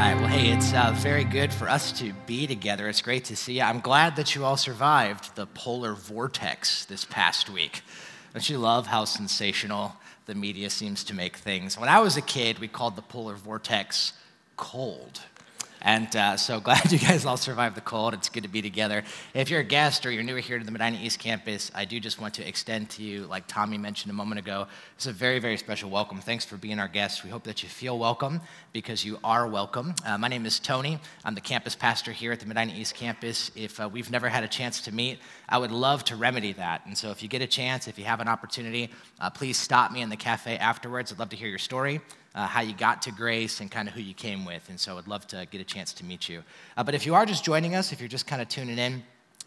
right. Well, hey, it's uh, very good for us to be together. It's great to see you. I'm glad that you all survived the polar vortex this past week. Don't you love how sensational the media seems to make things? When I was a kid, we called the polar vortex cold. And uh, so glad you guys all survived the cold. It's good to be together. If you're a guest or you're new here to the Medina East campus, I do just want to extend to you, like Tommy mentioned a moment ago, it's a very, very special welcome. Thanks for being our guest. We hope that you feel welcome because you are welcome. Uh, my name is Tony. I'm the campus pastor here at the Medina East campus. If uh, we've never had a chance to meet, I would love to remedy that. And so if you get a chance, if you have an opportunity, uh, please stop me in the cafe afterwards. I'd love to hear your story uh, how you got to grace and kind of who you came with. And so I'd love to get a chance to meet you. Uh, but if you are just joining us, if you're just kind of tuning in,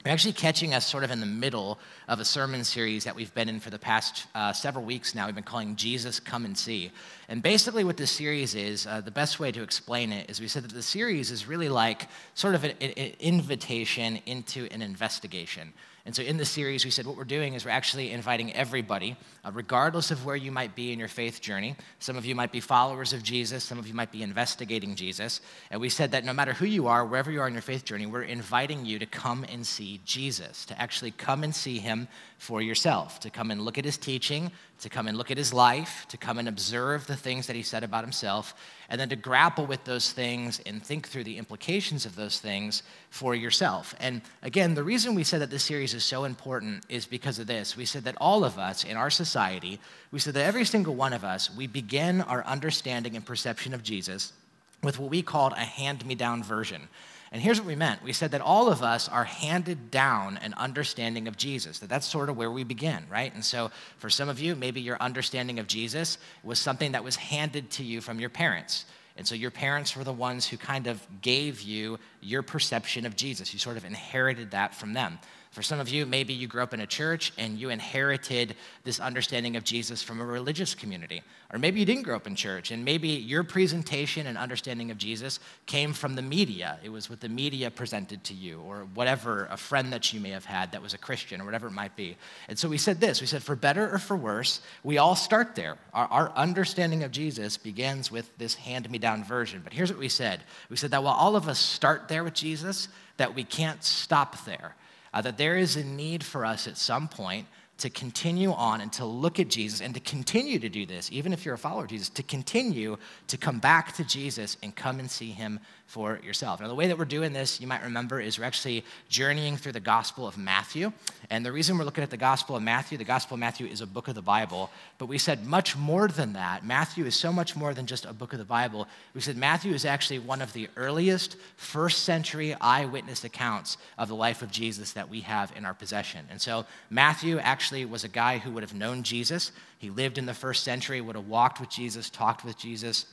you're actually catching us sort of in the middle of a sermon series that we've been in for the past uh, several weeks now. We've been calling Jesus Come and See. And basically, what this series is, uh, the best way to explain it is we said that the series is really like sort of an, an invitation into an investigation. And so in the series, we said what we're doing is we're actually inviting everybody, uh, regardless of where you might be in your faith journey. Some of you might be followers of Jesus, some of you might be investigating Jesus. And we said that no matter who you are, wherever you are in your faith journey, we're inviting you to come and see Jesus, to actually come and see him for yourself, to come and look at his teaching, to come and look at his life, to come and observe the things that he said about himself, and then to grapple with those things and think through the implications of those things for yourself. And again, the reason we said that this series is so important is because of this. We said that all of us in our society, we said that every single one of us, we begin our understanding and perception of Jesus with what we called a hand me down version. And here's what we meant we said that all of us are handed down an understanding of Jesus, that that's sort of where we begin, right? And so for some of you, maybe your understanding of Jesus was something that was handed to you from your parents. And so your parents were the ones who kind of gave you your perception of Jesus. You sort of inherited that from them. For some of you, maybe you grew up in a church and you inherited this understanding of Jesus from a religious community. Or maybe you didn't grow up in church and maybe your presentation and understanding of Jesus came from the media. It was what the media presented to you or whatever, a friend that you may have had that was a Christian or whatever it might be. And so we said this we said, for better or for worse, we all start there. Our, our understanding of Jesus begins with this hand me down version. But here's what we said we said that while all of us start there with Jesus, that we can't stop there uh, that there is a need for us at some point to continue on and to look at Jesus and to continue to do this, even if you're a follower of Jesus, to continue to come back to Jesus and come and see him for yourself. Now, the way that we're doing this, you might remember, is we're actually journeying through the Gospel of Matthew. And the reason we're looking at the Gospel of Matthew, the Gospel of Matthew is a book of the Bible, but we said much more than that. Matthew is so much more than just a book of the Bible. We said Matthew is actually one of the earliest first century eyewitness accounts of the life of Jesus that we have in our possession. And so, Matthew actually was a guy who would have known Jesus. He lived in the first century, would have walked with Jesus, talked with Jesus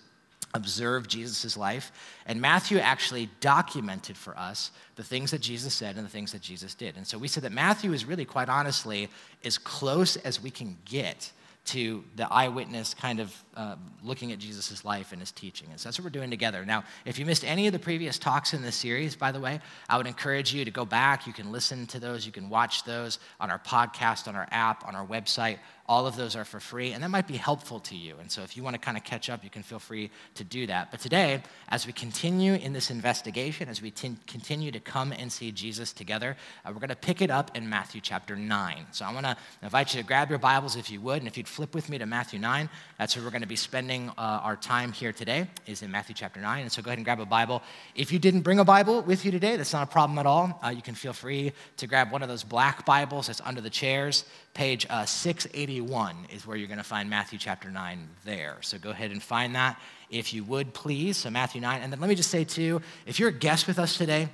observe Jesus' life. And Matthew actually documented for us the things that Jesus said and the things that Jesus did. And so we said that Matthew is really, quite honestly, as close as we can get to the eyewitness kind of uh, looking at Jesus' life and his teaching. And so that's what we're doing together. Now, if you missed any of the previous talks in this series, by the way, I would encourage you to go back. You can listen to those, you can watch those on our podcast, on our app, on our website. All of those are for free, and that might be helpful to you. And so if you want to kind of catch up, you can feel free to do that. But today, as we continue in this investigation, as we t- continue to come and see Jesus together, uh, we're going to pick it up in Matthew chapter 9. So I want to invite you to grab your Bibles if you would, and if you'd flip with me to Matthew 9, that's where we're going to be spending uh, our time here today, is in Matthew chapter 9. And so go ahead and grab a Bible. If you didn't bring a Bible with you today, that's not a problem at all. Uh, you can feel free to grab one of those black Bibles that's under the chairs, page uh, 681. One is where you're going to find Matthew chapter 9 there. So go ahead and find that if you would, please. So Matthew 9. And then let me just say, too, if you're a guest with us today,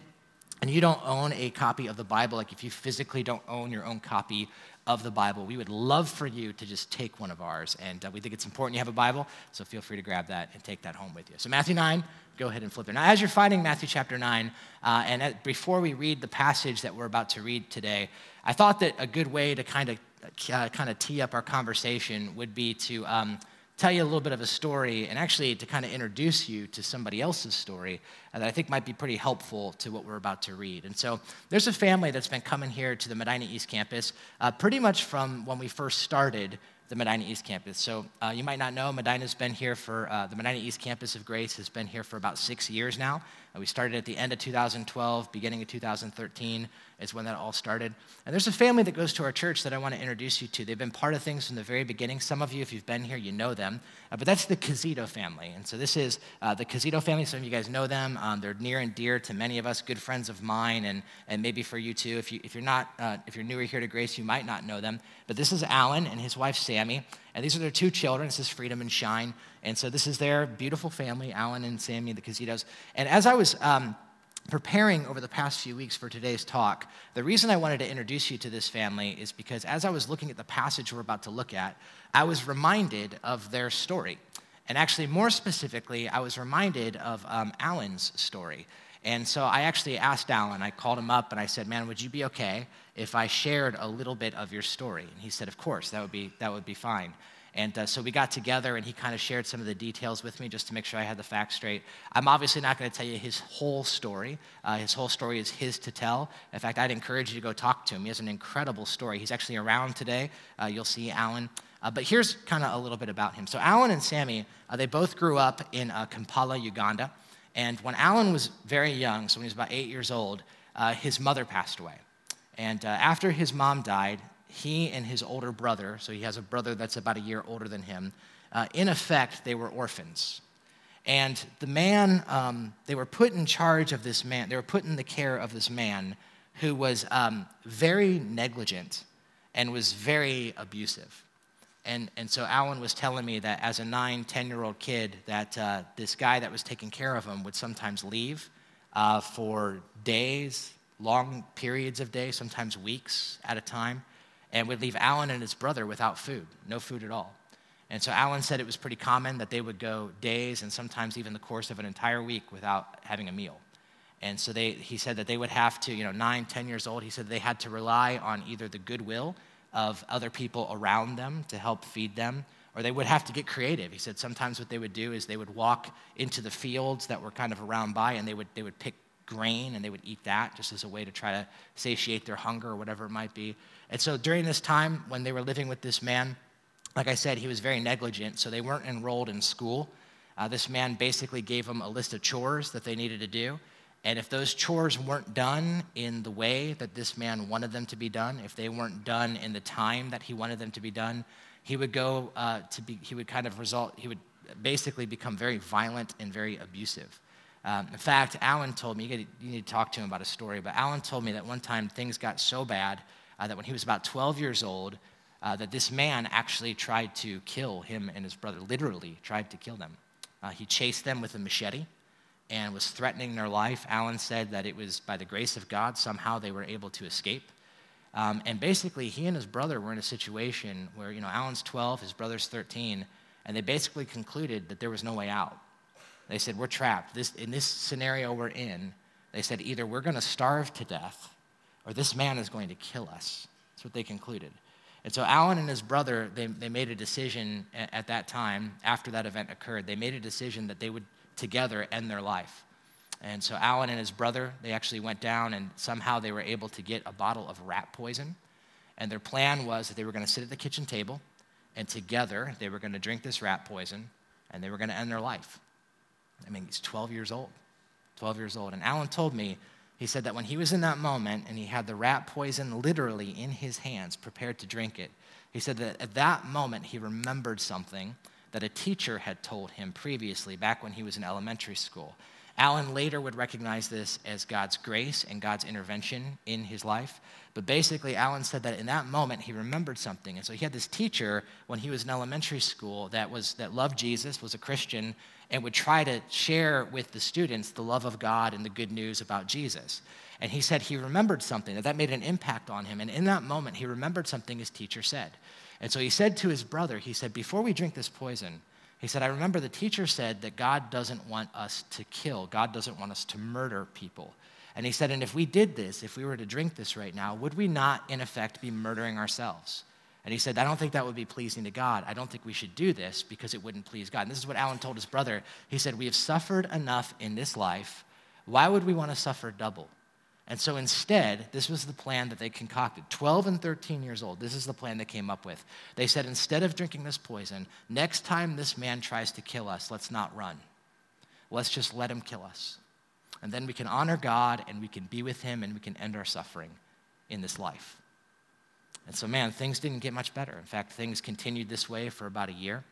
and you don't own a copy of the Bible, like if you physically don't own your own copy of the Bible, we would love for you to just take one of ours. And uh, we think it's important you have a Bible, so feel free to grab that and take that home with you. So, Matthew 9, go ahead and flip it. Now, as you're finding Matthew chapter 9, uh, and at, before we read the passage that we're about to read today, I thought that a good way to kind of uh, kind of tee up our conversation would be to um, tell you a little bit of a story and actually to kind of introduce you to somebody else's story that I think might be pretty helpful to what we're about to read. And so there's a family that's been coming here to the Medina East campus uh, pretty much from when we first started the Medina East Campus. So uh, you might not know, Medina's been here for, uh, the Medina East Campus of Grace has been here for about six years now. Uh, we started at the end of 2012, beginning of 2013 is when that all started. And there's a family that goes to our church that I want to introduce you to. They've been part of things from the very beginning. Some of you, if you've been here, you know them. Uh, but that's the Casito family. And so this is uh, the Casito family. Some of you guys know them. Um, they're near and dear to many of us, good friends of mine, and, and maybe for you too. If, you, if, you're not, uh, if you're newer here to Grace, you might not know them. But this is Alan and his wife, Sammy. And these are their two children. This is Freedom and Shine. And so this is their beautiful family, Alan and Sammy, the Casitos. And as I was um, preparing over the past few weeks for today's talk, the reason I wanted to introduce you to this family is because as I was looking at the passage we're about to look at, I was reminded of their story. And actually, more specifically, I was reminded of um, Alan's story. And so I actually asked Alan, I called him up and I said, Man, would you be okay if I shared a little bit of your story? And he said, Of course, that would be, that would be fine. And uh, so we got together and he kind of shared some of the details with me just to make sure I had the facts straight. I'm obviously not going to tell you his whole story. Uh, his whole story is his to tell. In fact, I'd encourage you to go talk to him. He has an incredible story. He's actually around today. Uh, you'll see Alan. Uh, but here's kind of a little bit about him. So, Alan and Sammy, uh, they both grew up in uh, Kampala, Uganda. And when Alan was very young, so when he was about eight years old, his mother passed away. And after his mom died, he and his older brother, so he has a brother that's about a year older than him, uh, in effect, they were orphans. And the man, um, they were put in charge of this man, they were put in the care of this man who was um, very negligent and was very abusive. And, and so Alan was telling me that as a nine, 10 year old kid, that uh, this guy that was taking care of him would sometimes leave uh, for days, long periods of days, sometimes weeks at a time and would leave Alan and his brother without food, no food at all. And so Alan said it was pretty common that they would go days and sometimes even the course of an entire week without having a meal. And so they, he said that they would have to, you know, nine, ten years old, he said they had to rely on either the goodwill of other people around them to help feed them, or they would have to get creative. He said sometimes what they would do is they would walk into the fields that were kind of around by and they would, they would pick grain and they would eat that just as a way to try to satiate their hunger or whatever it might be. And so during this time when they were living with this man, like I said, he was very negligent, so they weren't enrolled in school. Uh, this man basically gave them a list of chores that they needed to do. And if those chores weren't done in the way that this man wanted them to be done, if they weren't done in the time that he wanted them to be done, he would go uh, to be, he would kind of result, he would basically become very violent and very abusive. Um, in fact, Alan told me, you, you, need to talk to him about a story, but Alan told me that one time things got so bad uh, that when he was about 12 years old, uh, that this man actually tried to kill him and his brother, literally tried to kill them. Uh, he chased them with a machete and was threatening their life. Alan said that it was by the grace of God, somehow they were able to escape. Um, and basically, he and his brother were in a situation where, you know, Alan's 12, his brother's 13, and they basically concluded that there was no way out. They said, We're trapped. This, in this scenario we're in, they said, either we're going to starve to death or this man is going to kill us. That's what they concluded. And so Alan and his brother, they, they made a decision at, at that time, after that event occurred, they made a decision that they would together end their life. And so Alan and his brother, they actually went down and somehow they were able to get a bottle of rat poison. And their plan was that they were going to sit at the kitchen table and together they were going to drink this rat poison and they were going to end their life. I mean, he's 12 years old. 12 years old. And Alan told me he said that when he was in that moment and he had the rat poison literally in his hands, prepared to drink it, he said that at that moment he remembered something that a teacher had told him previously back when he was in elementary school. Alan later would recognize this as God's grace and God's intervention in his life. But basically, Alan said that in that moment he remembered something. And so he had this teacher when he was in elementary school that, was, that loved Jesus, was a Christian, and would try to share with the students the love of God and the good news about Jesus. And he said he remembered something, that that made an impact on him. And in that moment, he remembered something his teacher said. And so he said to his brother, he said, Before we drink this poison, he said, I remember the teacher said that God doesn't want us to kill, God doesn't want us to murder people. And he said, And if we did this, if we were to drink this right now, would we not, in effect, be murdering ourselves? And he said, I don't think that would be pleasing to God. I don't think we should do this because it wouldn't please God. And this is what Alan told his brother. He said, We have suffered enough in this life. Why would we want to suffer double? And so instead, this was the plan that they concocted. 12 and 13 years old, this is the plan they came up with. They said, instead of drinking this poison, next time this man tries to kill us, let's not run. Let's just let him kill us. And then we can honor God and we can be with him and we can end our suffering in this life. And so, man, things didn't get much better. In fact, things continued this way for about a year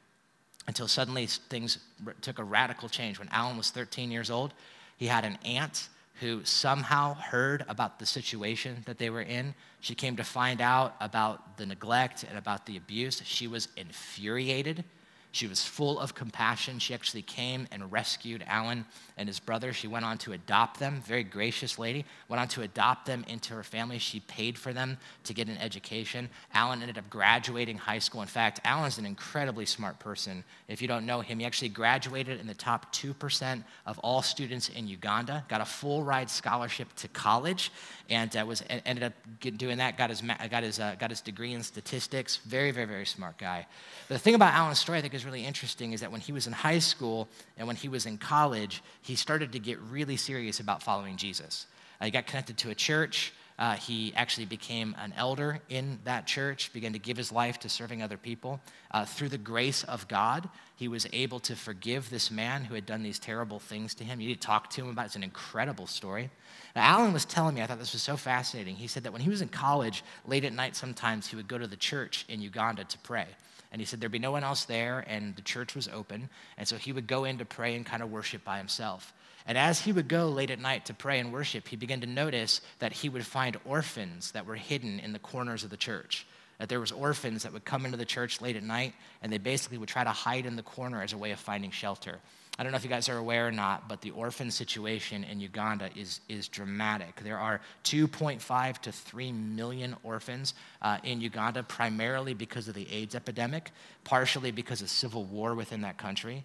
until suddenly things took a radical change. When Alan was 13 years old, he had an aunt who somehow heard about the situation that they were in. She came to find out about the neglect and about the abuse. She was infuriated. She was full of compassion. She actually came and rescued Alan and his brother. She went on to adopt them, very gracious lady, went on to adopt them into her family. She paid for them to get an education. Alan ended up graduating high school. In fact, Alan's an incredibly smart person. If you don't know him, he actually graduated in the top 2% of all students in Uganda, got a full ride scholarship to college, and uh, was ended up doing that, got his, got, his, uh, got his degree in statistics. Very, very, very smart guy. But the thing about Alan's story I think is really interesting is that when he was in high school and when he was in college, he started to get really serious about following Jesus. Uh, he got connected to a church. Uh, he actually became an elder in that church, began to give his life to serving other people. Uh, through the grace of God, he was able to forgive this man who had done these terrible things to him. You need to talk to him about it. It's an incredible story. Now, Alan was telling me, I thought this was so fascinating. He said that when he was in college, late at night sometimes, he would go to the church in Uganda to pray. And he said there'd be no one else there, and the church was open. And so he would go in to pray and kind of worship by himself. And as he would go late at night to pray and worship, he began to notice that he would find orphans that were hidden in the corners of the church. That there was orphans that would come into the church late at night, and they basically would try to hide in the corner as a way of finding shelter. I don't know if you guys are aware or not, but the orphan situation in Uganda is, is dramatic. There are 2.5 to 3 million orphans uh, in Uganda, primarily because of the AIDS epidemic, partially because of civil war within that country.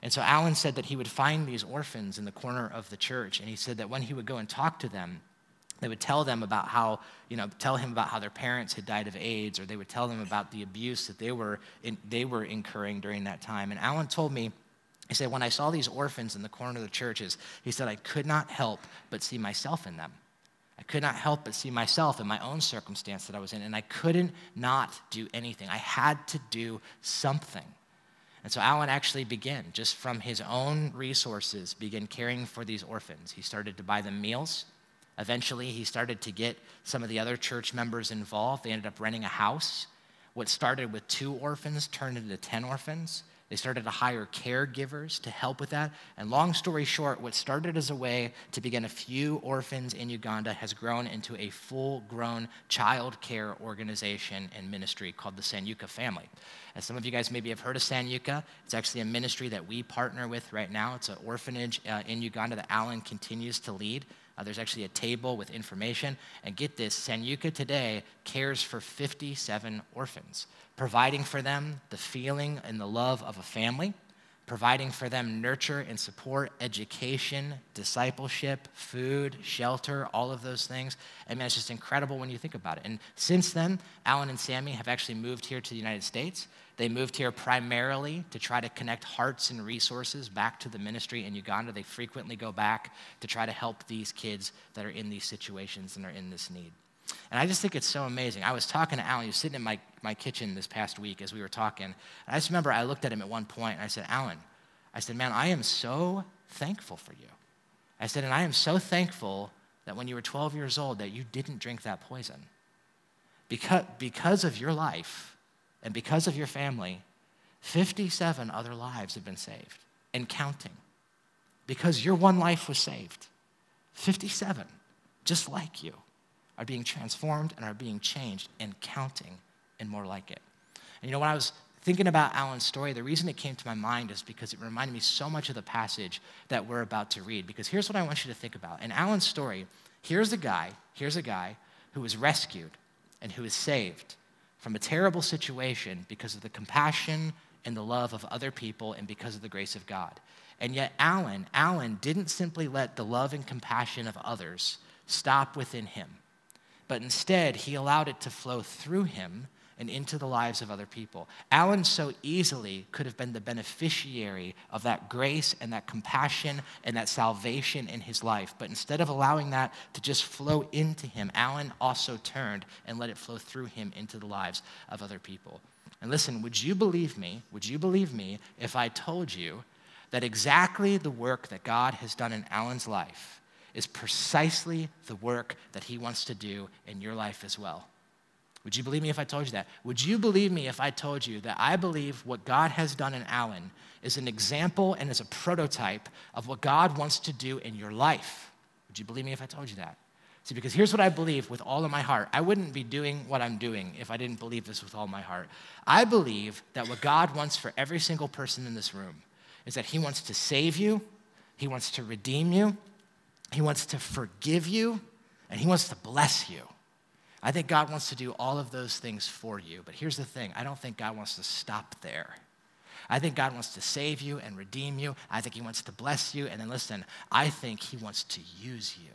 And so Alan said that he would find these orphans in the corner of the church, and he said that when he would go and talk to them, they would tell them about how, you know, tell him about how their parents had died of AIDS, or they would tell them about the abuse that they were, in, they were incurring during that time. And Alan told me he said, When I saw these orphans in the corner of the churches, he said, I could not help but see myself in them. I could not help but see myself in my own circumstance that I was in, and I couldn't not do anything. I had to do something. And so Alan actually began, just from his own resources, began caring for these orphans. He started to buy them meals. Eventually, he started to get some of the other church members involved. They ended up renting a house. What started with two orphans turned into 10 orphans. They started to hire caregivers to help with that. And long story short, what started as a way to begin a few orphans in Uganda has grown into a full grown child care organization and ministry called the Sanyuka Family. As some of you guys maybe have heard of Sanyuka, it's actually a ministry that we partner with right now. It's an orphanage uh, in Uganda that Alan continues to lead. Uh, there's actually a table with information. And get this Sanyuka today cares for 57 orphans providing for them the feeling and the love of a family, providing for them nurture and support, education, discipleship, food, shelter, all of those things. I mean, it's just incredible when you think about it. And since then, Alan and Sammy have actually moved here to the United States. They moved here primarily to try to connect hearts and resources back to the ministry in Uganda. They frequently go back to try to help these kids that are in these situations and are in this need. And I just think it's so amazing. I was talking to Alan, he was sitting in my, my kitchen this past week as we were talking. And I just remember I looked at him at one point and I said, Alan, I said, man, I am so thankful for you. I said, and I am so thankful that when you were 12 years old that you didn't drink that poison. Because, because of your life and because of your family, 57 other lives have been saved and counting. Because your one life was saved. 57, just like you are being transformed and are being changed and counting and more like it. And you know, when I was thinking about Alan's story, the reason it came to my mind is because it reminded me so much of the passage that we're about to read. Because here's what I want you to think about. In Alan's story, here's a guy, here's a guy who was rescued and who was saved from a terrible situation because of the compassion and the love of other people and because of the grace of God. And yet, Alan, Alan didn't simply let the love and compassion of others stop within him but instead, he allowed it to flow through him and into the lives of other people. Alan so easily could have been the beneficiary of that grace and that compassion and that salvation in his life. But instead of allowing that to just flow into him, Alan also turned and let it flow through him into the lives of other people. And listen, would you believe me? Would you believe me if I told you that exactly the work that God has done in Alan's life is precisely the work that he wants to do in your life as well. Would you believe me if I told you that? Would you believe me if I told you that I believe what God has done in Alan is an example and is a prototype of what God wants to do in your life? Would you believe me if I told you that? See, because here's what I believe with all of my heart. I wouldn't be doing what I'm doing if I didn't believe this with all my heart. I believe that what God wants for every single person in this room is that He wants to save you, He wants to redeem you, He wants to forgive you, and He wants to bless you. I think God wants to do all of those things for you. But here's the thing I don't think God wants to stop there. I think God wants to save you and redeem you. I think He wants to bless you. And then listen, I think He wants to use you.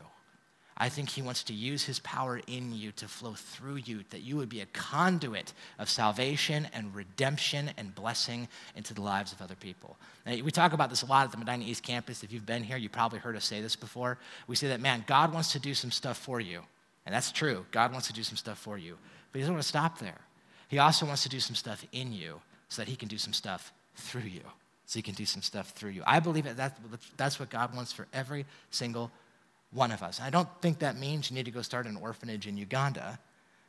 I think he wants to use his power in you to flow through you, that you would be a conduit of salvation and redemption and blessing into the lives of other people. Now, we talk about this a lot at the Medina East campus. If you've been here, you probably heard us say this before. We say that, man, God wants to do some stuff for you. And that's true. God wants to do some stuff for you. But he doesn't want to stop there. He also wants to do some stuff in you so that he can do some stuff through you. So he can do some stuff through you. I believe that that's what God wants for every single one of us. I don't think that means you need to go start an orphanage in Uganda.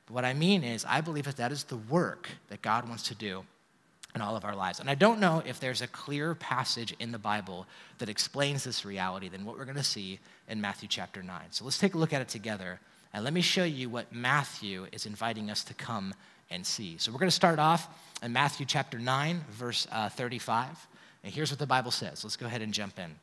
But what I mean is, I believe that that is the work that God wants to do in all of our lives. And I don't know if there's a clear passage in the Bible that explains this reality than what we're going to see in Matthew chapter 9. So let's take a look at it together. And let me show you what Matthew is inviting us to come and see. So we're going to start off in Matthew chapter 9, verse uh, 35. And here's what the Bible says. Let's go ahead and jump in.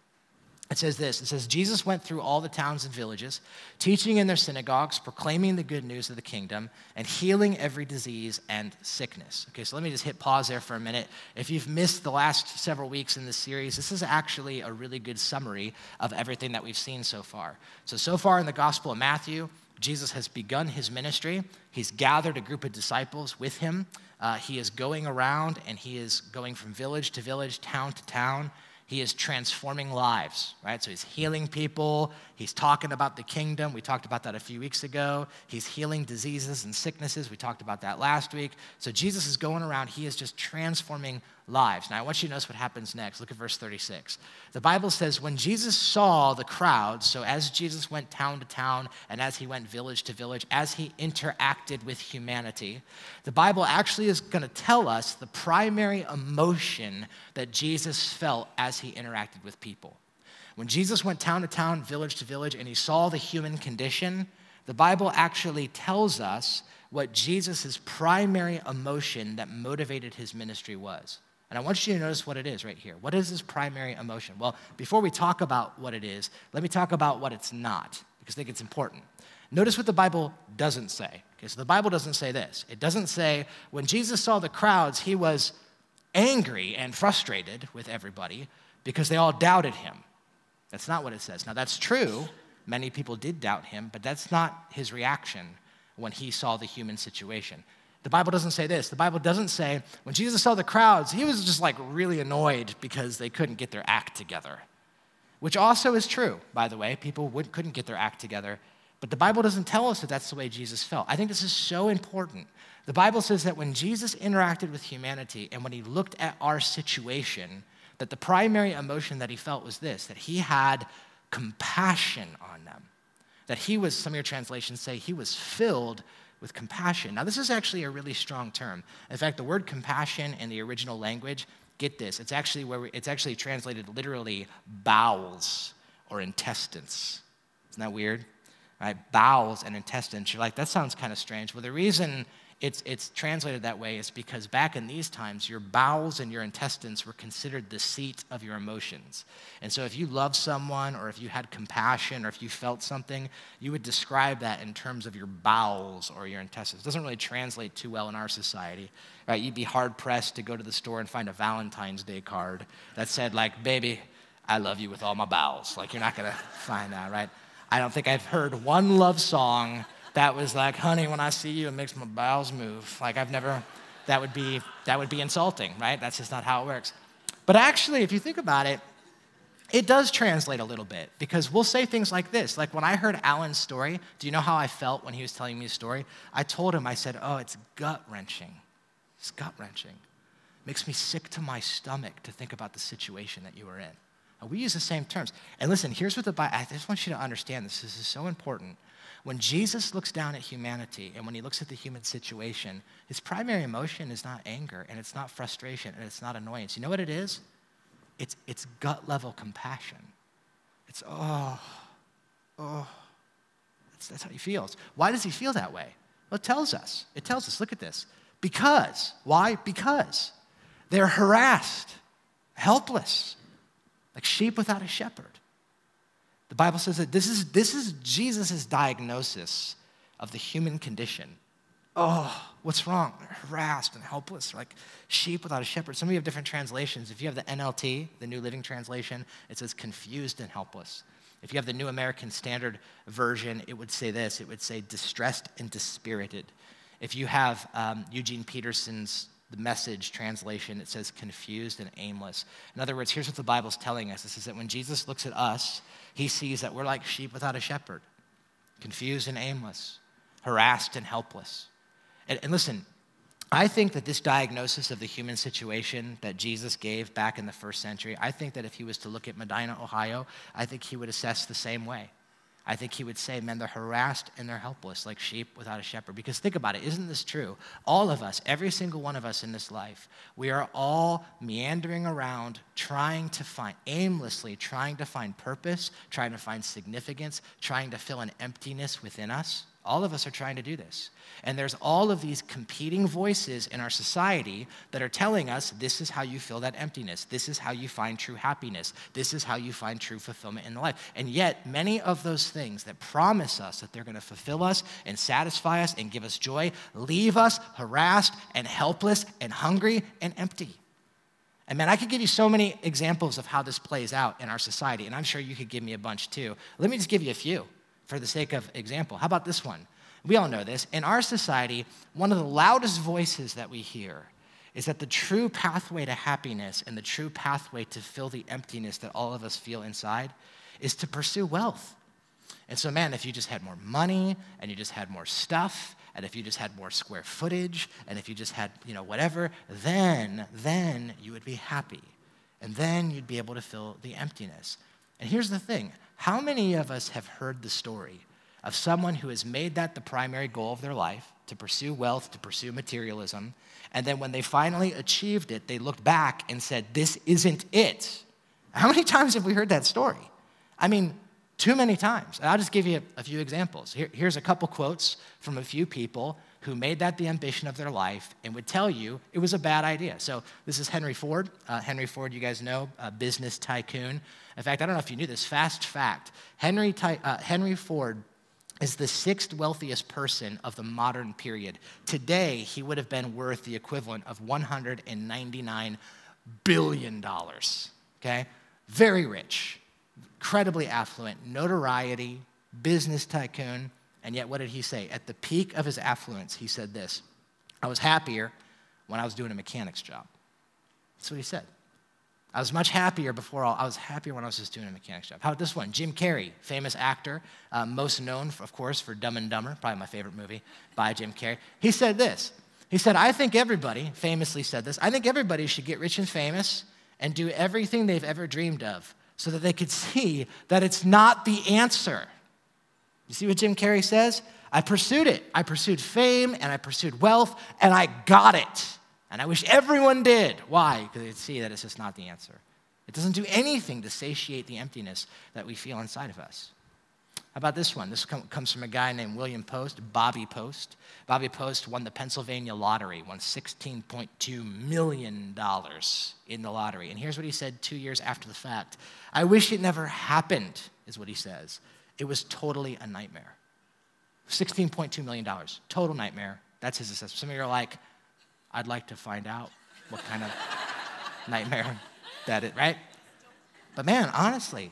It says this It says, Jesus went through all the towns and villages, teaching in their synagogues, proclaiming the good news of the kingdom, and healing every disease and sickness. Okay, so let me just hit pause there for a minute. If you've missed the last several weeks in this series, this is actually a really good summary of everything that we've seen so far. So, so far in the Gospel of Matthew, Jesus has begun his ministry. He's gathered a group of disciples with him. Uh, he is going around and he is going from village to village, town to town he is transforming lives, right? So he's healing people. He's talking about the kingdom. We talked about that a few weeks ago. He's healing diseases and sicknesses. We talked about that last week. So Jesus is going around. He is just transforming lives. Now, I want you to notice what happens next. Look at verse 36. The Bible says, When Jesus saw the crowds, so as Jesus went town to town and as he went village to village, as he interacted with humanity, the Bible actually is going to tell us the primary emotion that Jesus felt as he interacted with people. When Jesus went town to town, village to village, and he saw the human condition, the Bible actually tells us what Jesus' primary emotion that motivated his ministry was. And I want you to notice what it is right here. What is his primary emotion? Well, before we talk about what it is, let me talk about what it's not, because I think it's important. Notice what the Bible doesn't say. Okay, so the Bible doesn't say this. It doesn't say when Jesus saw the crowds, he was angry and frustrated with everybody because they all doubted him. That's not what it says. Now, that's true. Many people did doubt him, but that's not his reaction when he saw the human situation. The Bible doesn't say this. The Bible doesn't say when Jesus saw the crowds, he was just like really annoyed because they couldn't get their act together, which also is true, by the way. People would, couldn't get their act together. But the Bible doesn't tell us that that's the way Jesus felt. I think this is so important. The Bible says that when Jesus interacted with humanity and when he looked at our situation, that the primary emotion that he felt was this that he had compassion on them. That he was, some of your translations say, he was filled with compassion. Now, this is actually a really strong term. In fact, the word compassion in the original language, get this, it's actually where we, it's actually translated literally bowels or intestines. Isn't that weird? Right? Bowels and intestines. You're like, that sounds kind of strange. Well, the reason it's, it's translated that way is because back in these times, your bowels and your intestines were considered the seat of your emotions. And so if you loved someone, or if you had compassion, or if you felt something, you would describe that in terms of your bowels or your intestines. It doesn't really translate too well in our society. Right? You'd be hard pressed to go to the store and find a Valentine's Day card that said, like, baby, I love you with all my bowels. Like, you're not gonna find that, right? I don't think I've heard one love song that was like, honey, when I see you, it makes my bowels move. Like I've never, that would be, that would be insulting, right? That's just not how it works. But actually, if you think about it, it does translate a little bit because we'll say things like this. Like when I heard Alan's story, do you know how I felt when he was telling me his story? I told him, I said, oh, it's gut wrenching. It's gut wrenching. Makes me sick to my stomach to think about the situation that you were in. And we use the same terms. And listen, here's what the Bible, I just want you to understand this. This is so important. When Jesus looks down at humanity and when he looks at the human situation, his primary emotion is not anger and it's not frustration and it's not annoyance. You know what it is? It's, it's gut level compassion. It's, oh, oh. That's, that's how he feels. Why does he feel that way? Well, it tells us. It tells us, look at this. Because. Why? Because they're harassed, helpless, like sheep without a shepherd. The Bible says that this is, this is Jesus' diagnosis of the human condition. Oh, what's wrong? They're harassed and helpless, like sheep without a shepherd. Some of you have different translations. If you have the NLT, the New Living Translation, it says confused and helpless. If you have the New American Standard Version, it would say this it would say distressed and dispirited. If you have um, Eugene Peterson's the message translation, it says confused and aimless. In other words, here's what the Bible's telling us. This is that when Jesus looks at us, he sees that we're like sheep without a shepherd, confused and aimless, harassed and helpless. And, and listen, I think that this diagnosis of the human situation that Jesus gave back in the first century, I think that if he was to look at Medina, Ohio, I think he would assess the same way. I think he would say, men, they're harassed and they're helpless, like sheep without a shepherd. Because think about it, isn't this true? All of us, every single one of us in this life, we are all meandering around trying to find, aimlessly trying to find purpose, trying to find significance, trying to fill an emptiness within us. All of us are trying to do this. And there's all of these competing voices in our society that are telling us this is how you fill that emptiness. This is how you find true happiness. This is how you find true fulfillment in life. And yet, many of those things that promise us that they're going to fulfill us and satisfy us and give us joy leave us harassed and helpless and hungry and empty. And man, I could give you so many examples of how this plays out in our society, and I'm sure you could give me a bunch too. Let me just give you a few for the sake of example. How about this one? We all know this. In our society, one of the loudest voices that we hear is that the true pathway to happiness and the true pathway to fill the emptiness that all of us feel inside is to pursue wealth. And so, man, if you just had more money and you just had more stuff, and if you just had more square footage, and if you just had, you know, whatever, then, then you would be happy. And then you'd be able to fill the emptiness. And here's the thing how many of us have heard the story of someone who has made that the primary goal of their life to pursue wealth, to pursue materialism, and then when they finally achieved it, they looked back and said, This isn't it? How many times have we heard that story? I mean, too many times. And I'll just give you a, a few examples. Here, here's a couple quotes from a few people who made that the ambition of their life and would tell you it was a bad idea. So, this is Henry Ford. Uh, Henry Ford, you guys know, a business tycoon. In fact, I don't know if you knew this, fast fact Henry, uh, Henry Ford is the sixth wealthiest person of the modern period. Today, he would have been worth the equivalent of $199 billion. Okay? Very rich, incredibly affluent, notoriety, business tycoon. And yet, what did he say? At the peak of his affluence, he said this I was happier when I was doing a mechanic's job. That's what he said. I was much happier before all. I was happier when I was just doing a mechanic's job. How about this one? Jim Carrey, famous actor, uh, most known, for, of course, for Dumb and Dumber, probably my favorite movie by Jim Carrey. He said this. He said, I think everybody, famously said this, I think everybody should get rich and famous and do everything they've ever dreamed of so that they could see that it's not the answer. You see what Jim Carrey says? I pursued it. I pursued fame and I pursued wealth and I got it. And I wish everyone did. Why? Because they'd see that it's just not the answer. It doesn't do anything to satiate the emptiness that we feel inside of us. How about this one? This comes from a guy named William Post, Bobby Post. Bobby Post won the Pennsylvania lottery, won $16.2 million in the lottery. And here's what he said two years after the fact I wish it never happened, is what he says. It was totally a nightmare. $16.2 million, total nightmare. That's his assessment. Some of you are like, I'd like to find out what kind of nightmare that is, right? But man, honestly,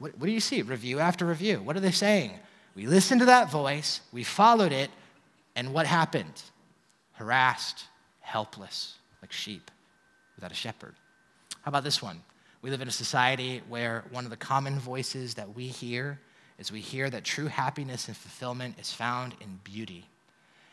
what, what, do you see? Review after review. What are they saying? We listened to that voice, we followed it, and what happened? Harassed, helpless, like sheep without a shepherd. How about this one? We live in a society where one of the common voices that we hear is we hear that true happiness and fulfillment is found in beauty.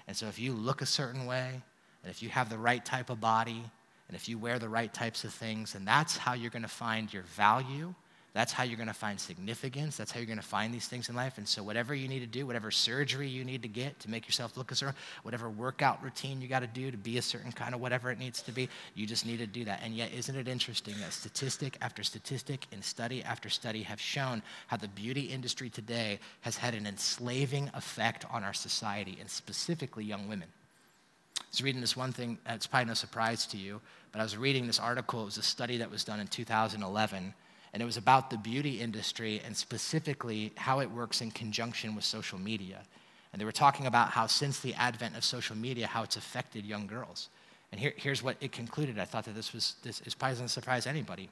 And so if you look a certain way, and if you have the right type of body, and if you wear the right types of things, and that's how you're going to find your value that's how you're going to find significance. That's how you're going to find these things in life. And so, whatever you need to do, whatever surgery you need to get to make yourself look a certain, whatever workout routine you got to do to be a certain kind of whatever it needs to be, you just need to do that. And yet, isn't it interesting that statistic after statistic and study after study have shown how the beauty industry today has had an enslaving effect on our society, and specifically young women? I was reading this one thing, uh, it's probably no surprise to you, but I was reading this article. It was a study that was done in 2011 and it was about the beauty industry and specifically how it works in conjunction with social media. And they were talking about how, since the advent of social media, how it's affected young girls. And here, here's what it concluded. I thought that this was this is probably doesn't surprise anybody.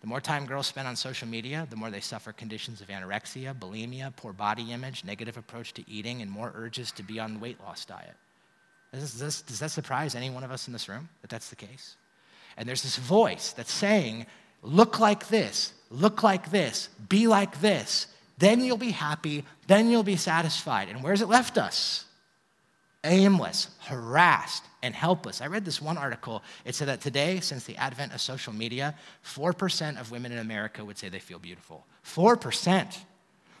The more time girls spend on social media, the more they suffer conditions of anorexia, bulimia, poor body image, negative approach to eating, and more urges to be on the weight loss diet. Does, this, does that surprise any one of us in this room that that's the case? And there's this voice that's saying look like this, look like this, be like this. Then you'll be happy, then you'll be satisfied. And where's it left us? Aimless, harassed, and helpless. I read this one article. It said that today, since the advent of social media, 4% of women in America would say they feel beautiful. 4%.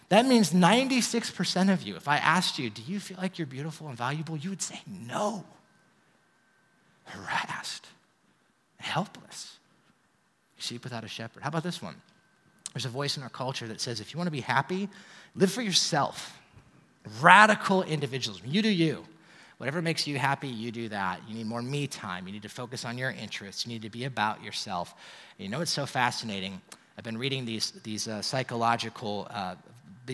That means 96% of you, if I asked you, do you feel like you're beautiful and valuable? You would say no. Harassed, helpless sheep without a shepherd. How about this one? There's a voice in our culture that says if you want to be happy, live for yourself. Radical individualism. You do you. Whatever makes you happy, you do that. You need more me time. You need to focus on your interests. You need to be about yourself. And you know what's so fascinating? I've been reading these, these uh, psychological uh,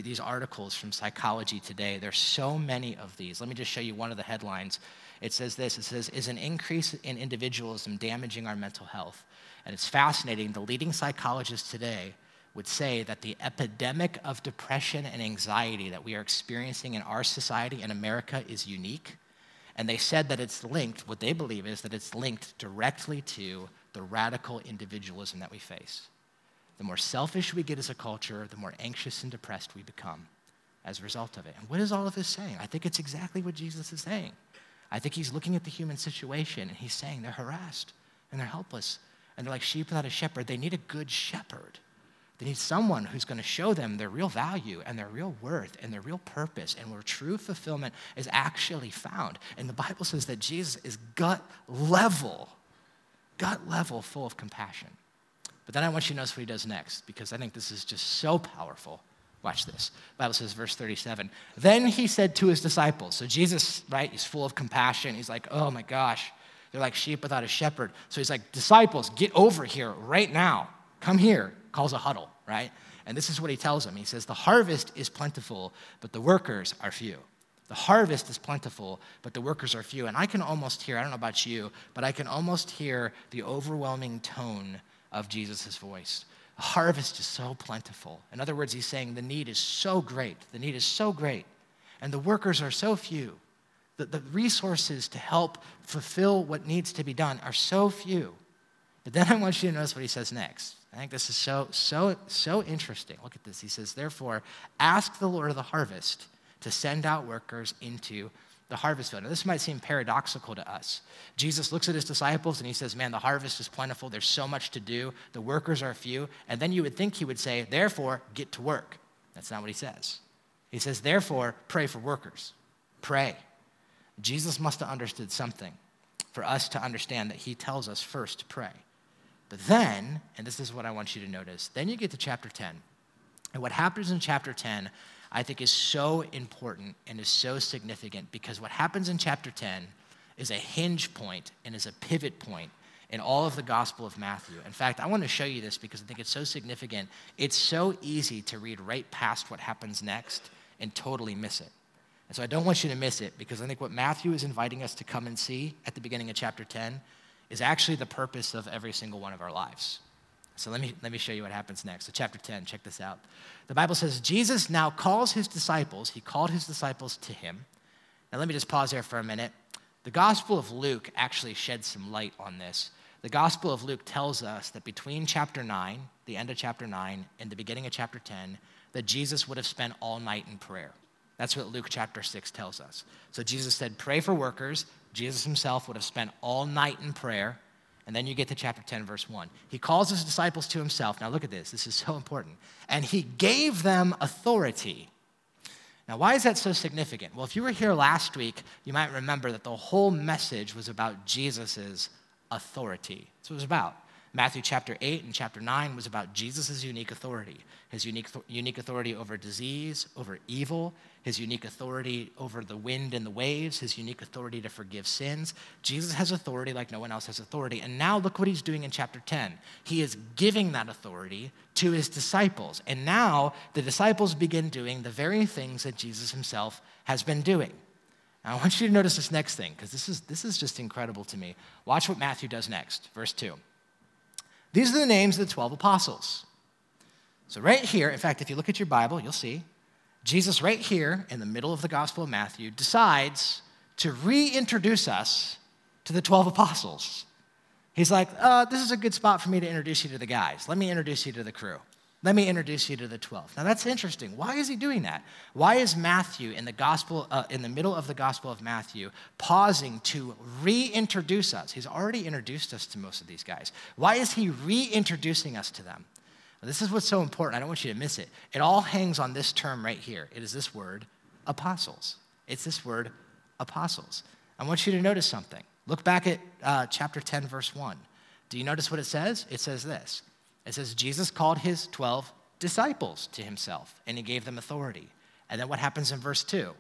these articles from Psychology Today. There's so many of these. Let me just show you one of the headlines. It says this. It says, "Is an increase in individualism damaging our mental health?" And it's fascinating. The leading psychologists today would say that the epidemic of depression and anxiety that we are experiencing in our society in America is unique. And they said that it's linked, what they believe is that it's linked directly to the radical individualism that we face. The more selfish we get as a culture, the more anxious and depressed we become as a result of it. And what is all of this saying? I think it's exactly what Jesus is saying. I think he's looking at the human situation and he's saying they're harassed and they're helpless and they're like sheep without a shepherd. They need a good shepherd. They need someone who's going to show them their real value and their real worth and their real purpose and where true fulfillment is actually found. And the Bible says that Jesus is gut level, gut level full of compassion. But then I want you to notice what he does next because I think this is just so powerful. Watch this. The Bible says, verse 37. Then he said to his disciples, so Jesus, right, he's full of compassion. He's like, oh my gosh, they're like sheep without a shepherd. So he's like, disciples, get over here right now. Come here. Calls a huddle, right? And this is what he tells them. He says, The harvest is plentiful, but the workers are few. The harvest is plentiful, but the workers are few. And I can almost hear, I don't know about you, but I can almost hear the overwhelming tone of Jesus' voice. The harvest is so plentiful. In other words, he's saying the need is so great. The need is so great. And the workers are so few the, the resources to help fulfill what needs to be done are so few. But then I want you to notice what he says next. I think this is so, so, so interesting. Look at this. He says, Therefore, ask the Lord of the harvest to send out workers into the harvest field. Now, this might seem paradoxical to us. Jesus looks at his disciples and he says, Man, the harvest is plentiful. There's so much to do. The workers are few. And then you would think he would say, Therefore, get to work. That's not what he says. He says, Therefore, pray for workers. Pray. Jesus must have understood something for us to understand that he tells us first to pray. But then, and this is what I want you to notice, then you get to chapter 10. And what happens in chapter 10, I think, is so important and is so significant because what happens in chapter 10 is a hinge point and is a pivot point in all of the Gospel of Matthew. In fact, I want to show you this because I think it's so significant. It's so easy to read right past what happens next and totally miss it. And so I don't want you to miss it because I think what Matthew is inviting us to come and see at the beginning of chapter 10 is actually the purpose of every single one of our lives. So let me, let me show you what happens next. So, chapter 10, check this out. The Bible says, Jesus now calls his disciples, he called his disciples to him. Now, let me just pause there for a minute. The Gospel of Luke actually sheds some light on this. The Gospel of Luke tells us that between chapter 9, the end of chapter 9, and the beginning of chapter 10, that Jesus would have spent all night in prayer. That's what Luke chapter 6 tells us. So Jesus said, Pray for workers. Jesus himself would have spent all night in prayer. And then you get to chapter 10, verse 1. He calls his disciples to himself. Now look at this, this is so important. And he gave them authority. Now, why is that so significant? Well, if you were here last week, you might remember that the whole message was about Jesus' authority. That's what it was about. Matthew chapter 8 and chapter 9 was about Jesus' unique authority his unique, unique authority over disease, over evil, his unique authority over the wind and the waves, his unique authority to forgive sins. Jesus has authority like no one else has authority. And now look what he's doing in chapter 10. He is giving that authority to his disciples. And now the disciples begin doing the very things that Jesus himself has been doing. I want you to notice this next thing, because this is, this is just incredible to me. Watch what Matthew does next, verse 2. These are the names of the 12 apostles. So, right here, in fact, if you look at your Bible, you'll see Jesus, right here in the middle of the Gospel of Matthew, decides to reintroduce us to the 12 apostles. He's like, uh, This is a good spot for me to introduce you to the guys. Let me introduce you to the crew. Let me introduce you to the 12. Now that's interesting. Why is he doing that? Why is Matthew in the gospel uh, in the middle of the gospel of Matthew pausing to reintroduce us? He's already introduced us to most of these guys. Why is he reintroducing us to them? Well, this is what's so important. I don't want you to miss it. It all hangs on this term right here. It is this word apostles. It's this word apostles. I want you to notice something. Look back at uh, chapter 10, verse 1. Do you notice what it says? It says this it says, Jesus called his 12 disciples to himself, and he gave them authority. And then what happens in verse 2?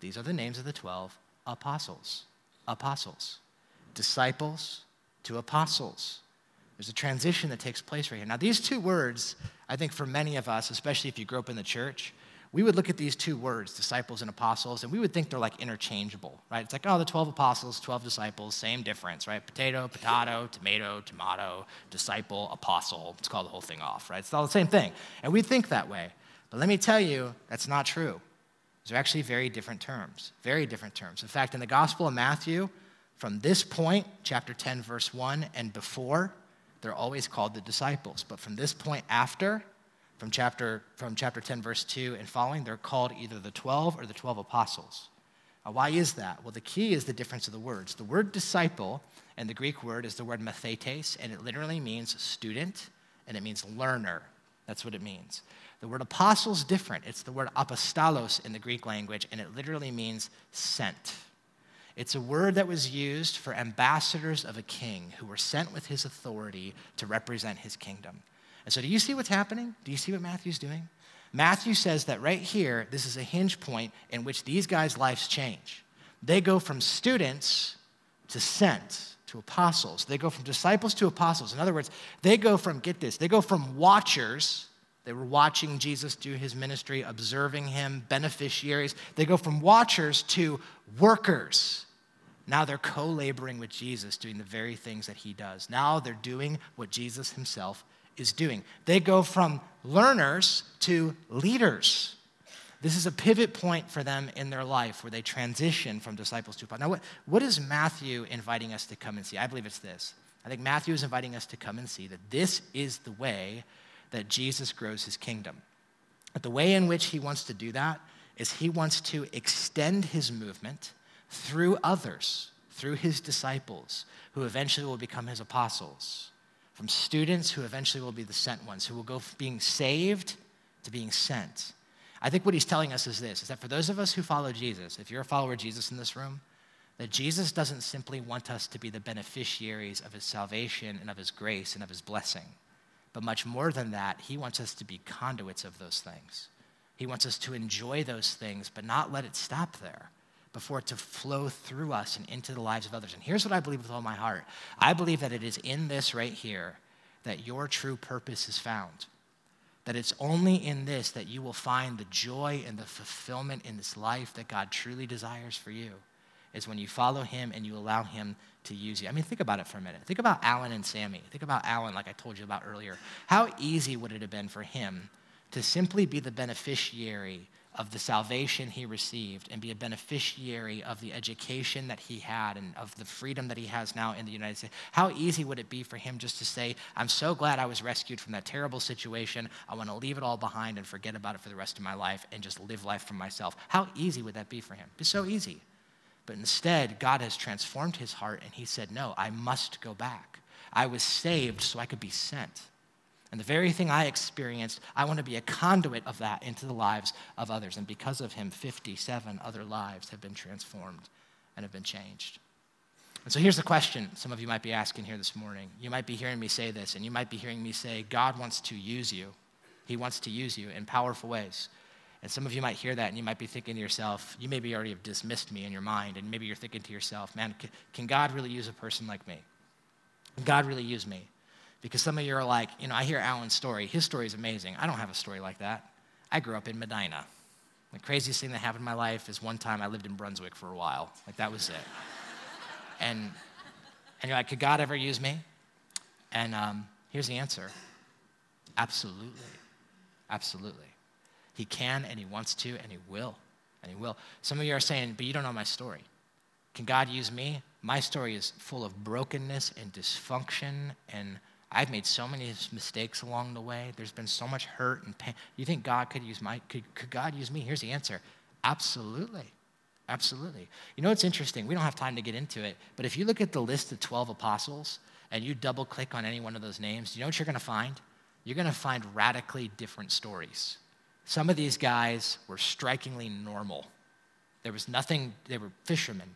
These are the names of the 12 apostles. Apostles. Disciples to apostles. There's a transition that takes place right here. Now, these two words, I think for many of us, especially if you grew up in the church, we would look at these two words, disciples and apostles, and we would think they're like interchangeable, right? It's like, oh, the 12 apostles, 12 disciples, same difference, right? Potato, potato, tomato, tomato, disciple, apostle. Let's call the whole thing off, right? It's all the same thing. And we think that way. But let me tell you, that's not true. These are actually very different terms, very different terms. In fact, in the Gospel of Matthew, from this point, chapter 10, verse 1, and before, they're always called the disciples. But from this point after, from chapter, from chapter 10, verse 2 and following, they're called either the 12 or the 12 apostles. Now, why is that? Well, the key is the difference of the words. The word disciple and the Greek word is the word mathetes, and it literally means student and it means learner. That's what it means. The word apostle is different. It's the word apostolos in the Greek language, and it literally means sent. It's a word that was used for ambassadors of a king who were sent with his authority to represent his kingdom. And so, do you see what's happening? Do you see what Matthew's doing? Matthew says that right here, this is a hinge point in which these guys' lives change. They go from students to sent to apostles. They go from disciples to apostles. In other words, they go from, get this, they go from watchers. They were watching Jesus do his ministry, observing him, beneficiaries. They go from watchers to workers. Now they're co laboring with Jesus, doing the very things that he does. Now they're doing what Jesus himself is doing. They go from learners to leaders. This is a pivot point for them in their life where they transition from disciples to apostles. Now, what, what is Matthew inviting us to come and see? I believe it's this. I think Matthew is inviting us to come and see that this is the way that Jesus grows his kingdom. But the way in which he wants to do that is he wants to extend his movement through others, through his disciples, who eventually will become his apostles from students who eventually will be the sent ones, who will go from being saved to being sent. I think what he's telling us is this is that for those of us who follow Jesus, if you're a follower of Jesus in this room, that Jesus doesn't simply want us to be the beneficiaries of his salvation and of his grace and of his blessing. But much more than that, he wants us to be conduits of those things. He wants us to enjoy those things, but not let it stop there before it to flow through us and into the lives of others. And here's what I believe with all my heart I believe that it is in this right here that your true purpose is found. That it's only in this that you will find the joy and the fulfillment in this life that God truly desires for you. is when you follow him and you allow him to use you. I mean, think about it for a minute. Think about Alan and Sammy. Think about Alan, like I told you about earlier. How easy would it have been for him to simply be the beneficiary of the salvation he received and be a beneficiary of the education that he had and of the freedom that he has now in the United States. How easy would it be for him just to say, I'm so glad I was rescued from that terrible situation. I want to leave it all behind and forget about it for the rest of my life and just live life for myself? How easy would that be for him? Be so easy. But instead, God has transformed his heart and he said, No, I must go back. I was saved so I could be sent. And the very thing I experienced, I want to be a conduit of that into the lives of others. And because of him, 57 other lives have been transformed and have been changed. And so here's the question some of you might be asking here this morning. You might be hearing me say this, and you might be hearing me say, God wants to use you. He wants to use you in powerful ways. And some of you might hear that, and you might be thinking to yourself, you maybe already have dismissed me in your mind, and maybe you're thinking to yourself, man, can God really use a person like me? Can God really use me? Because some of you are like, you know, I hear Alan's story. His story is amazing. I don't have a story like that. I grew up in Medina. The craziest thing that happened in my life is one time I lived in Brunswick for a while. Like, that was it. and, and you're like, could God ever use me? And um, here's the answer absolutely. Absolutely. He can and he wants to and he will. And he will. Some of you are saying, but you don't know my story. Can God use me? My story is full of brokenness and dysfunction and I've made so many mistakes along the way. There's been so much hurt and pain. You think God could use my could, could God use me? Here's the answer. Absolutely. Absolutely. You know what's interesting? We don't have time to get into it, but if you look at the list of 12 apostles and you double click on any one of those names, you know what you're going to find? You're going to find radically different stories. Some of these guys were strikingly normal. There was nothing, they were fishermen.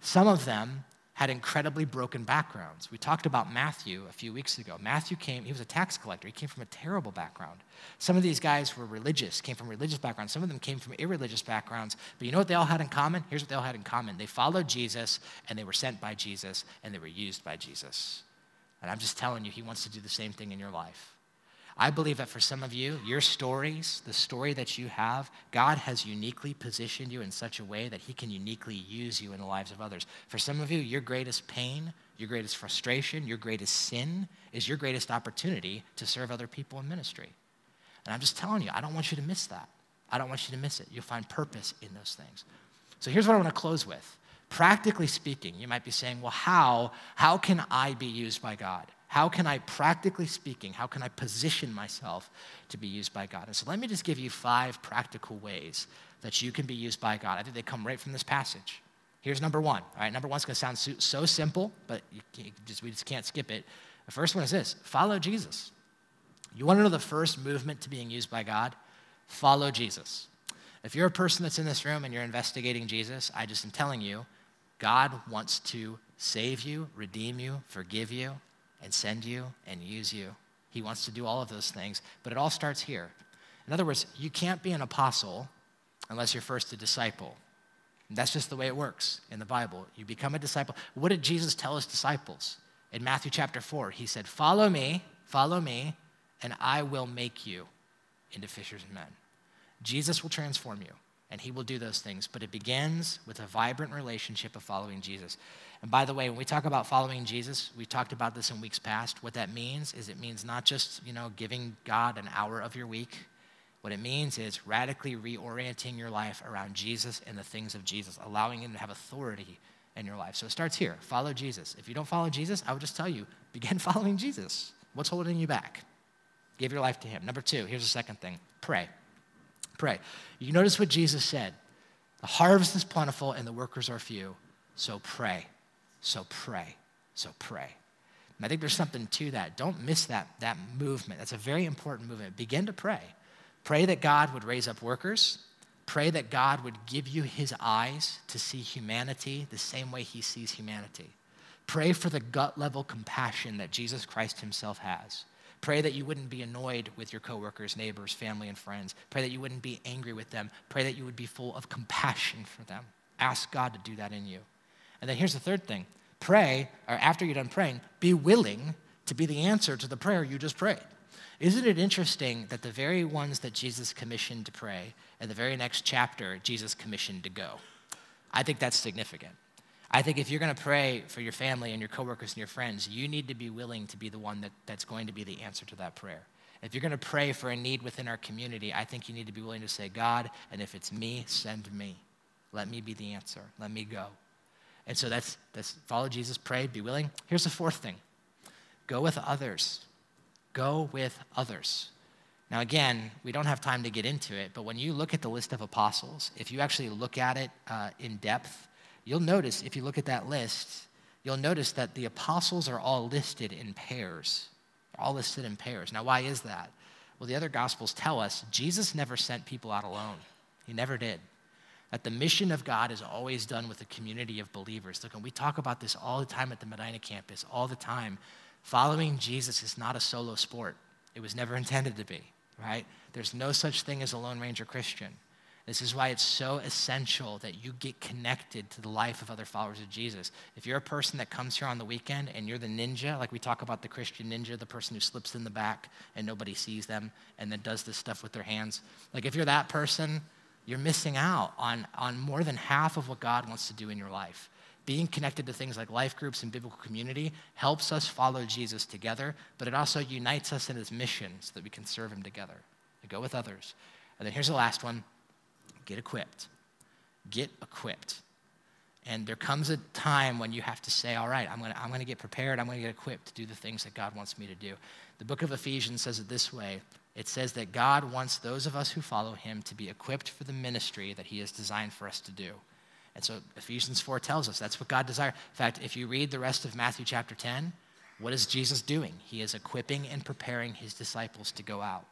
Some of them had incredibly broken backgrounds. We talked about Matthew a few weeks ago. Matthew came, he was a tax collector. He came from a terrible background. Some of these guys were religious, came from religious backgrounds. Some of them came from irreligious backgrounds. But you know what they all had in common? Here's what they all had in common they followed Jesus, and they were sent by Jesus, and they were used by Jesus. And I'm just telling you, he wants to do the same thing in your life. I believe that for some of you, your stories, the story that you have, God has uniquely positioned you in such a way that He can uniquely use you in the lives of others. For some of you, your greatest pain, your greatest frustration, your greatest sin is your greatest opportunity to serve other people in ministry. And I'm just telling you, I don't want you to miss that. I don't want you to miss it. You'll find purpose in those things. So here's what I want to close with. Practically speaking, you might be saying, well, how, how can I be used by God? How can I, practically speaking, how can I position myself to be used by God? And so let me just give you five practical ways that you can be used by God. I think they come right from this passage. Here's number one. All right, number one's going to sound so, simple, but just, we just can't skip it. The first one is this follow Jesus. You want to know the first movement to being used by God? Follow Jesus. If you're a person that's in this room and you're investigating Jesus, I just am telling you, God wants to save you, redeem you, forgive you, and send you and use you. He wants to do all of those things, but it all starts here. In other words, you can't be an apostle unless you're first a disciple. And that's just the way it works in the Bible. You become a disciple. What did Jesus tell his disciples? In Matthew chapter 4, he said, Follow me, follow me, and I will make you into fishers of men. Jesus will transform you, and he will do those things, but it begins with a vibrant relationship of following Jesus. And by the way, when we talk about following Jesus, we talked about this in weeks past. What that means is it means not just, you know, giving God an hour of your week. What it means is radically reorienting your life around Jesus and the things of Jesus, allowing him to have authority in your life. So it starts here. Follow Jesus. If you don't follow Jesus, I would just tell you, begin following Jesus. What's holding you back? Give your life to him. Number two, here's the second thing pray. Pray. You notice what Jesus said the harvest is plentiful and the workers are few, so pray. So pray. So pray. And I think there's something to that. Don't miss that, that movement. That's a very important movement. Begin to pray. Pray that God would raise up workers. Pray that God would give you his eyes to see humanity the same way he sees humanity. Pray for the gut level compassion that Jesus Christ himself has. Pray that you wouldn't be annoyed with your coworkers, neighbors, family, and friends. Pray that you wouldn't be angry with them. Pray that you would be full of compassion for them. Ask God to do that in you. And then here's the third thing pray, or after you're done praying, be willing to be the answer to the prayer you just prayed. Isn't it interesting that the very ones that Jesus commissioned to pray, in the very next chapter, Jesus commissioned to go? I think that's significant. I think if you're going to pray for your family and your coworkers and your friends, you need to be willing to be the one that, that's going to be the answer to that prayer. If you're going to pray for a need within our community, I think you need to be willing to say, God, and if it's me, send me. Let me be the answer. Let me go. And so that's, that's follow Jesus, pray, be willing. Here's the fourth thing go with others. Go with others. Now, again, we don't have time to get into it, but when you look at the list of apostles, if you actually look at it uh, in depth, you'll notice, if you look at that list, you'll notice that the apostles are all listed in pairs. They're all listed in pairs. Now, why is that? Well, the other gospels tell us Jesus never sent people out alone, He never did. That the mission of God is always done with a community of believers. Look, and we talk about this all the time at the Medina campus, all the time. Following Jesus is not a solo sport, it was never intended to be, right? There's no such thing as a Lone Ranger Christian. This is why it's so essential that you get connected to the life of other followers of Jesus. If you're a person that comes here on the weekend and you're the ninja, like we talk about the Christian ninja, the person who slips in the back and nobody sees them and then does this stuff with their hands, like if you're that person, you're missing out on, on more than half of what God wants to do in your life. Being connected to things like life groups and biblical community helps us follow Jesus together, but it also unites us in his mission so that we can serve him together. To go with others. And then here's the last one get equipped. Get equipped. And there comes a time when you have to say, all right, I'm going to I'm to get prepared. I'm going to get equipped to do the things that God wants me to do. The book of Ephesians says it this way it says that God wants those of us who follow him to be equipped for the ministry that he has designed for us to do. And so Ephesians 4 tells us that's what God desires. In fact, if you read the rest of Matthew chapter 10, what is Jesus doing? He is equipping and preparing his disciples to go out.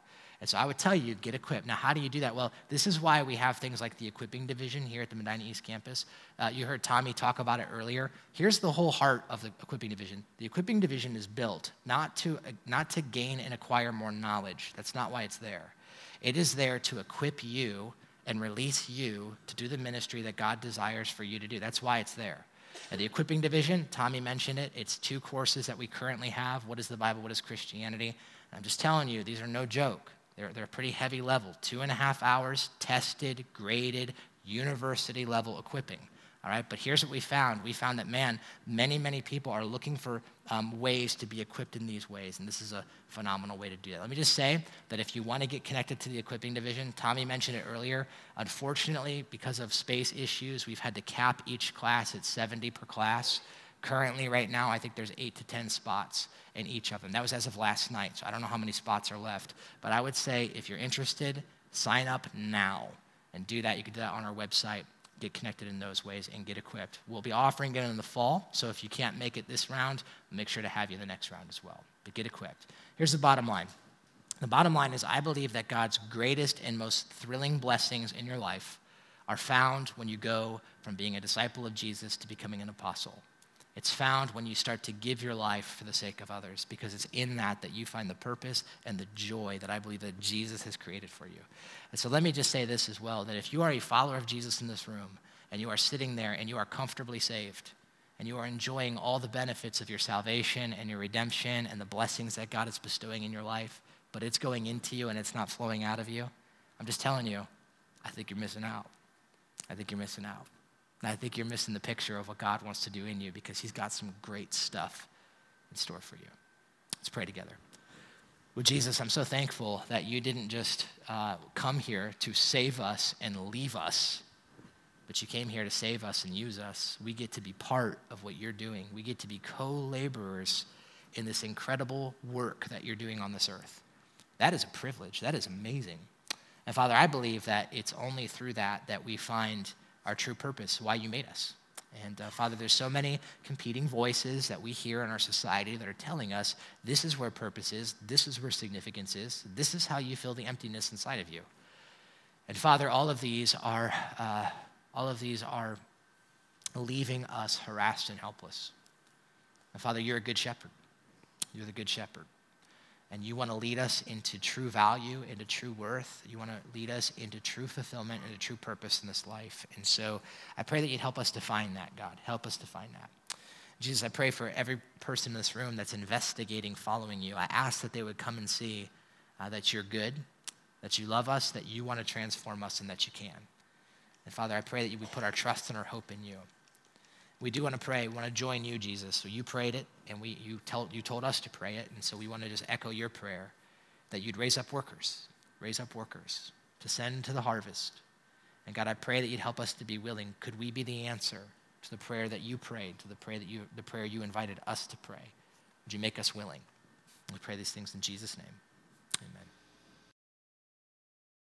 And so I would tell you, get equipped. Now, how do you do that? Well, this is why we have things like the equipping division here at the Medina East campus. Uh, you heard Tommy talk about it earlier. Here's the whole heart of the equipping division. The equipping division is built not to, not to gain and acquire more knowledge. That's not why it's there. It is there to equip you and release you to do the ministry that God desires for you to do. That's why it's there. At the equipping division, Tommy mentioned it. It's two courses that we currently have. What is the Bible? What is Christianity? I'm just telling you, these are no joke. They're, they're pretty heavy level. Two and a half hours, tested, graded, university level equipping. All right, but here's what we found. We found that, man, many, many people are looking for um, ways to be equipped in these ways, and this is a phenomenal way to do that. Let me just say that if you want to get connected to the equipping division, Tommy mentioned it earlier. Unfortunately, because of space issues, we've had to cap each class at 70 per class. Currently, right now, I think there's eight to 10 spots in each of them. That was as of last night, so I don't know how many spots are left. But I would say if you're interested, sign up now and do that. You can do that on our website, get connected in those ways, and get equipped. We'll be offering it in the fall, so if you can't make it this round, make sure to have you the next round as well. But get equipped. Here's the bottom line. The bottom line is I believe that God's greatest and most thrilling blessings in your life are found when you go from being a disciple of Jesus to becoming an apostle. It's found when you start to give your life for the sake of others because it's in that that you find the purpose and the joy that I believe that Jesus has created for you. And so let me just say this as well that if you are a follower of Jesus in this room and you are sitting there and you are comfortably saved and you are enjoying all the benefits of your salvation and your redemption and the blessings that God is bestowing in your life, but it's going into you and it's not flowing out of you, I'm just telling you, I think you're missing out. I think you're missing out. And I think you're missing the picture of what God wants to do in you because He's got some great stuff in store for you. Let's pray together. Well, Jesus, I'm so thankful that you didn't just uh, come here to save us and leave us, but you came here to save us and use us. We get to be part of what you're doing, we get to be co laborers in this incredible work that you're doing on this earth. That is a privilege. That is amazing. And Father, I believe that it's only through that that we find our true purpose, why you made us. And uh, Father, there's so many competing voices that we hear in our society that are telling us this is where purpose is, this is where significance is, this is how you fill the emptiness inside of you. And Father, all of these are, uh, all of these are leaving us harassed and helpless. And Father, you're a good shepherd. You're the good shepherd and you want to lead us into true value, into true worth. You want to lead us into true fulfillment, into true purpose in this life. And so I pray that you'd help us to find that, God. Help us to find that. Jesus, I pray for every person in this room that's investigating following you. I ask that they would come and see uh, that you're good, that you love us, that you want to transform us, and that you can. And Father, I pray that you would put our trust and our hope in you. We do want to pray. We want to join you, Jesus. So you prayed it, and we, you, tell, you told us to pray it. And so we want to just echo your prayer that you'd raise up workers, raise up workers to send to the harvest. And God, I pray that you'd help us to be willing. Could we be the answer to the prayer that you prayed, to the prayer that you, the prayer you invited us to pray? Would you make us willing? We pray these things in Jesus' name. Amen.